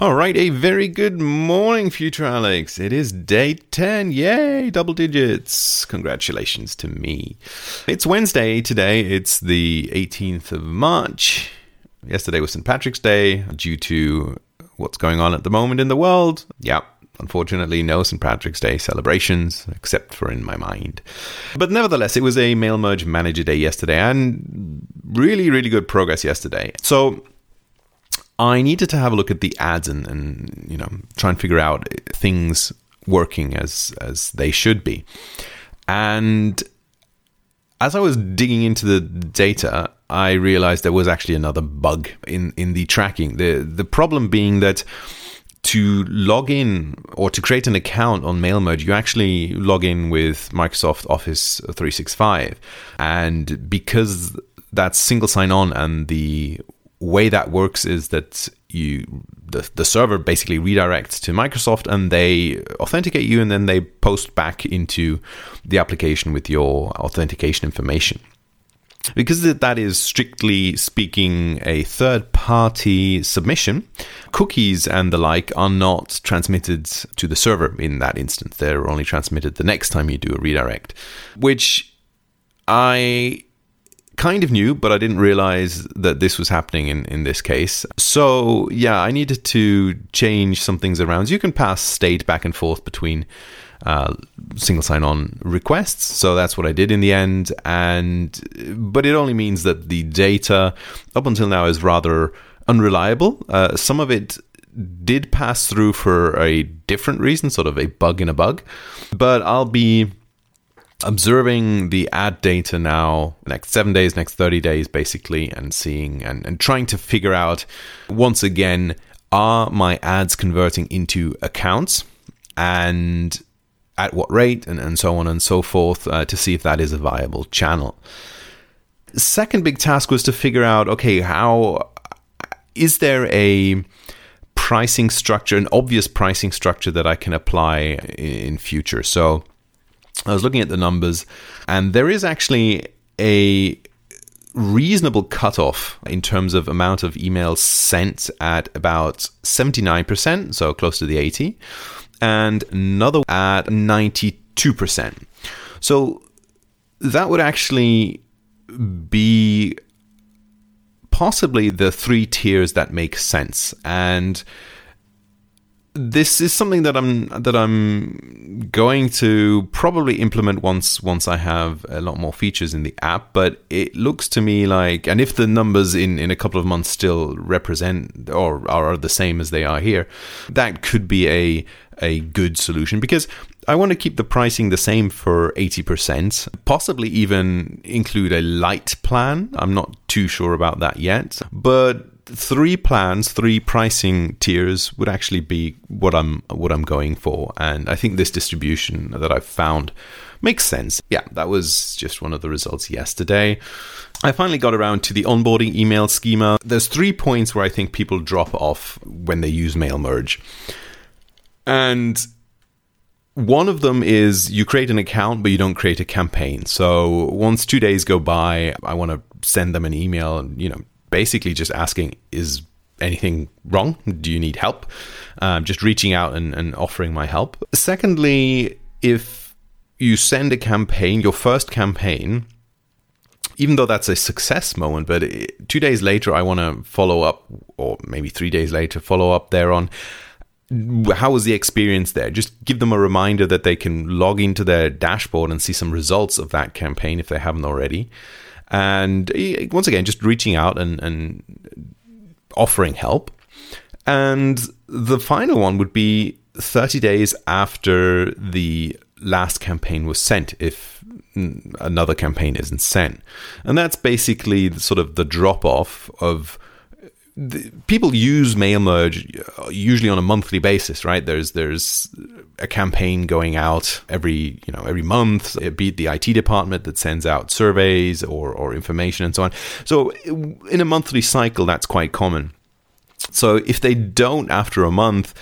All right, a very good morning, future Alex. It is day 10. Yay, double digits. Congratulations to me. It's Wednesday today. It's the 18th of March. Yesterday was St. Patrick's Day due to what's going on at the moment in the world. Yeah, Unfortunately, no St. Patrick's Day celebrations, except for in my mind. But nevertheless, it was a mail merge manager day yesterday and really, really good progress yesterday. So I needed to have a look at the ads and, and you know try and figure out things working as as they should be. And as I was digging into the data, I realized there was actually another bug in in the tracking. The the problem being that to log in or to create an account on MailMerge, you actually log in with Microsoft Office 365. And because that's single sign on and the way that works is that you the, the server basically redirects to Microsoft and they authenticate you and then they post back into the application with your authentication information. Because that is strictly speaking a third party submission, cookies and the like are not transmitted to the server in that instance. They're only transmitted the next time you do a redirect, which I kind of knew, but I didn't realize that this was happening in, in this case. So, yeah, I needed to change some things around. You can pass state back and forth between uh, single sign on requests. So that's what I did in the end. And but it only means that the data up until now is rather unreliable. Uh, some of it did pass through for a different reason, sort of a bug in a bug. But I'll be observing the ad data now next seven days next 30 days basically and seeing and, and trying to figure out once again are my ads converting into accounts? And at what rate? And, and so on and so forth uh, to see if that is a viable channel. Second big task was to figure out okay how is there a pricing structure an obvious pricing structure that i can apply in future? So I was looking at the numbers, and there is actually a reasonable cutoff in terms of amount of emails sent at about 79%, so close to the 80, and another at 92%. So that would actually be possibly the three tiers that make sense. And this is something that I'm that I'm going to probably implement once once I have a lot more features in the app. But it looks to me like, and if the numbers in in a couple of months still represent or are the same as they are here, that could be a a good solution because I want to keep the pricing the same for 80%, possibly even include a light plan. I'm not too sure about that yet, but three plans, three pricing tiers would actually be what I'm what I'm going for, and I think this distribution that I've found makes sense. Yeah, that was just one of the results yesterday. I finally got around to the onboarding email schema. There's three points where I think people drop off when they use mail merge, and one of them is you create an account, but you don't create a campaign. So once two days go by, I want to send them an email, and you know, basically just asking, is anything wrong? Do you need help? Um, just reaching out and, and offering my help. Secondly, if you send a campaign, your first campaign, even though that's a success moment, but it, two days later, I want to follow up, or maybe three days later, follow up there on how was the experience there? Just give them a reminder that they can log into their dashboard and see some results of that campaign if they haven't already. And once again, just reaching out and, and offering help. And the final one would be 30 days after the last campaign was sent, if another campaign isn't sent. And that's basically sort of the drop off of people use mail merge uh, usually on a monthly basis, right? There's there's a campaign going out every you know every month, It be it the IT department that sends out surveys or or information and so on. So uh, in a monthly cycle, that's quite common. So if they don't after a month,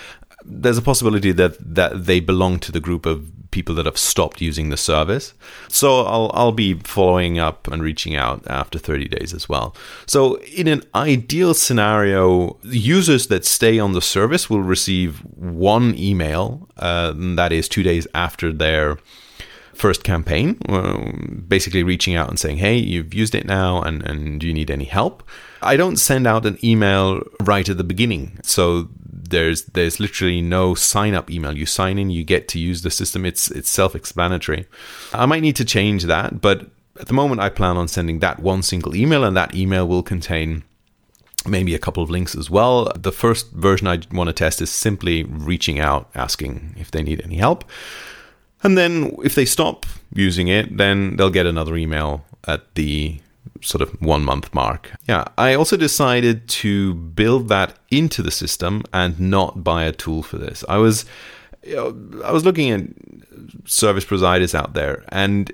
there's a possibility that that they belong to the group of people that have stopped using the service. So I'll I'll be following up and reaching out after 30 days as well. So in an ideal scenario, users that stay on the service will receive one email uh, that is two days after their first campaign, uh, basically reaching out and saying, hey, you've used it now and, and do you need any help? I don't send out an email right at the beginning. So there's there's literally no sign up email. You sign in, you get to use the system. It's it's self explanatory. I might need to change that, but at the moment I plan on sending that one single email, and that email will contain maybe a couple of links as well. The first version I want to test is simply reaching out, asking if they need any help. And then if they stop using it, then they'll get another email at the sort of one month mark. Yeah, I also decided to build that into the system and not buy a tool for this. I was you know, I was looking at service providers out there and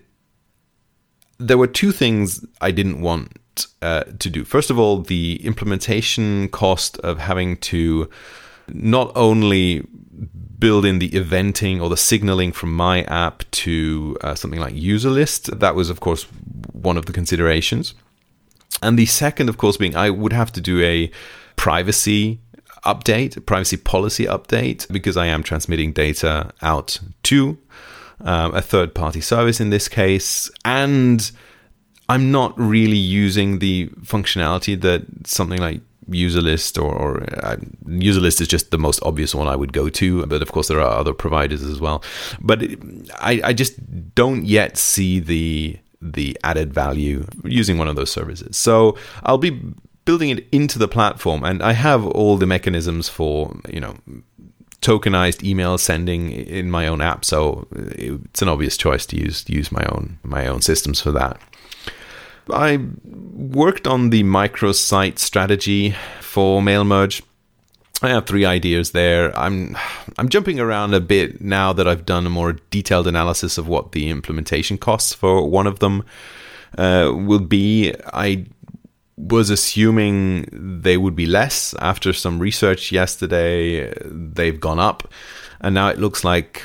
there were two things I didn't want uh, to do. First of all, the implementation cost of having to not only build in the eventing or the signaling from my app to uh, something like Userlist. That was, of course, one of the considerations. And the second, of course, being I would have to do a privacy update, privacy policy update, because I am transmitting data out to um, a third party service in this case. And I'm not really using the functionality that something like Userlist or, or uh, Userlist is just the most obvious one I would go to. But of course, there are other providers as well. But I, I just don't yet see the the added value using one of those services. So I'll be building it into the platform, and I have all the mechanisms for you know tokenized email sending in my own app. So it's an obvious choice to use use my own my own systems for that. I worked on the microsite strategy for Mailmerge. I have three ideas there. I'm I'm jumping around a bit now that I've done a more detailed analysis of what the implementation costs for one of them uh, will be. I was assuming they would be less after some research yesterday. They've gone up, and now it looks like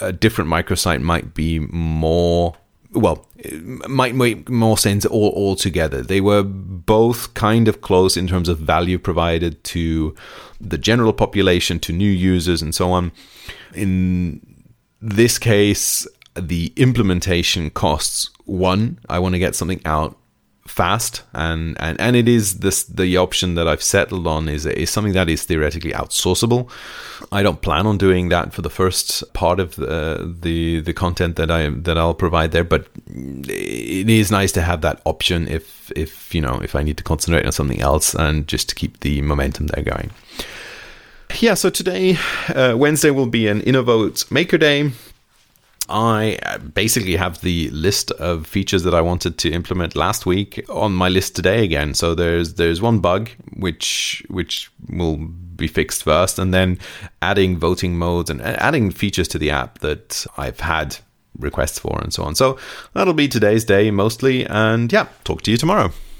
a different microsite might be more well, might make more sense all altogether. They were both kind of close in terms of value provided to the general population, to new users, and so on. In this case, the implementation costs one. I want to get something out fast and and and it is this the option that I've settled on is is something that is theoretically outsourceable. I don't plan on doing that for the first part of the the, the content that I that I'll provide there, but it is nice to have that option if if you know if I need to concentrate on something else and just to keep the momentum there going. Yeah, so today, uh, Wednesday, will be an Innovote Maker Day. I uh, basically have the list of features that I wanted to implement last week on my list today again. So there's there's one bug which which will be fixed first, and then adding voting modes and adding features to the app that I've had requests for and so on. So that'll be today's day mostly, and yeah, talk to you tomorrow.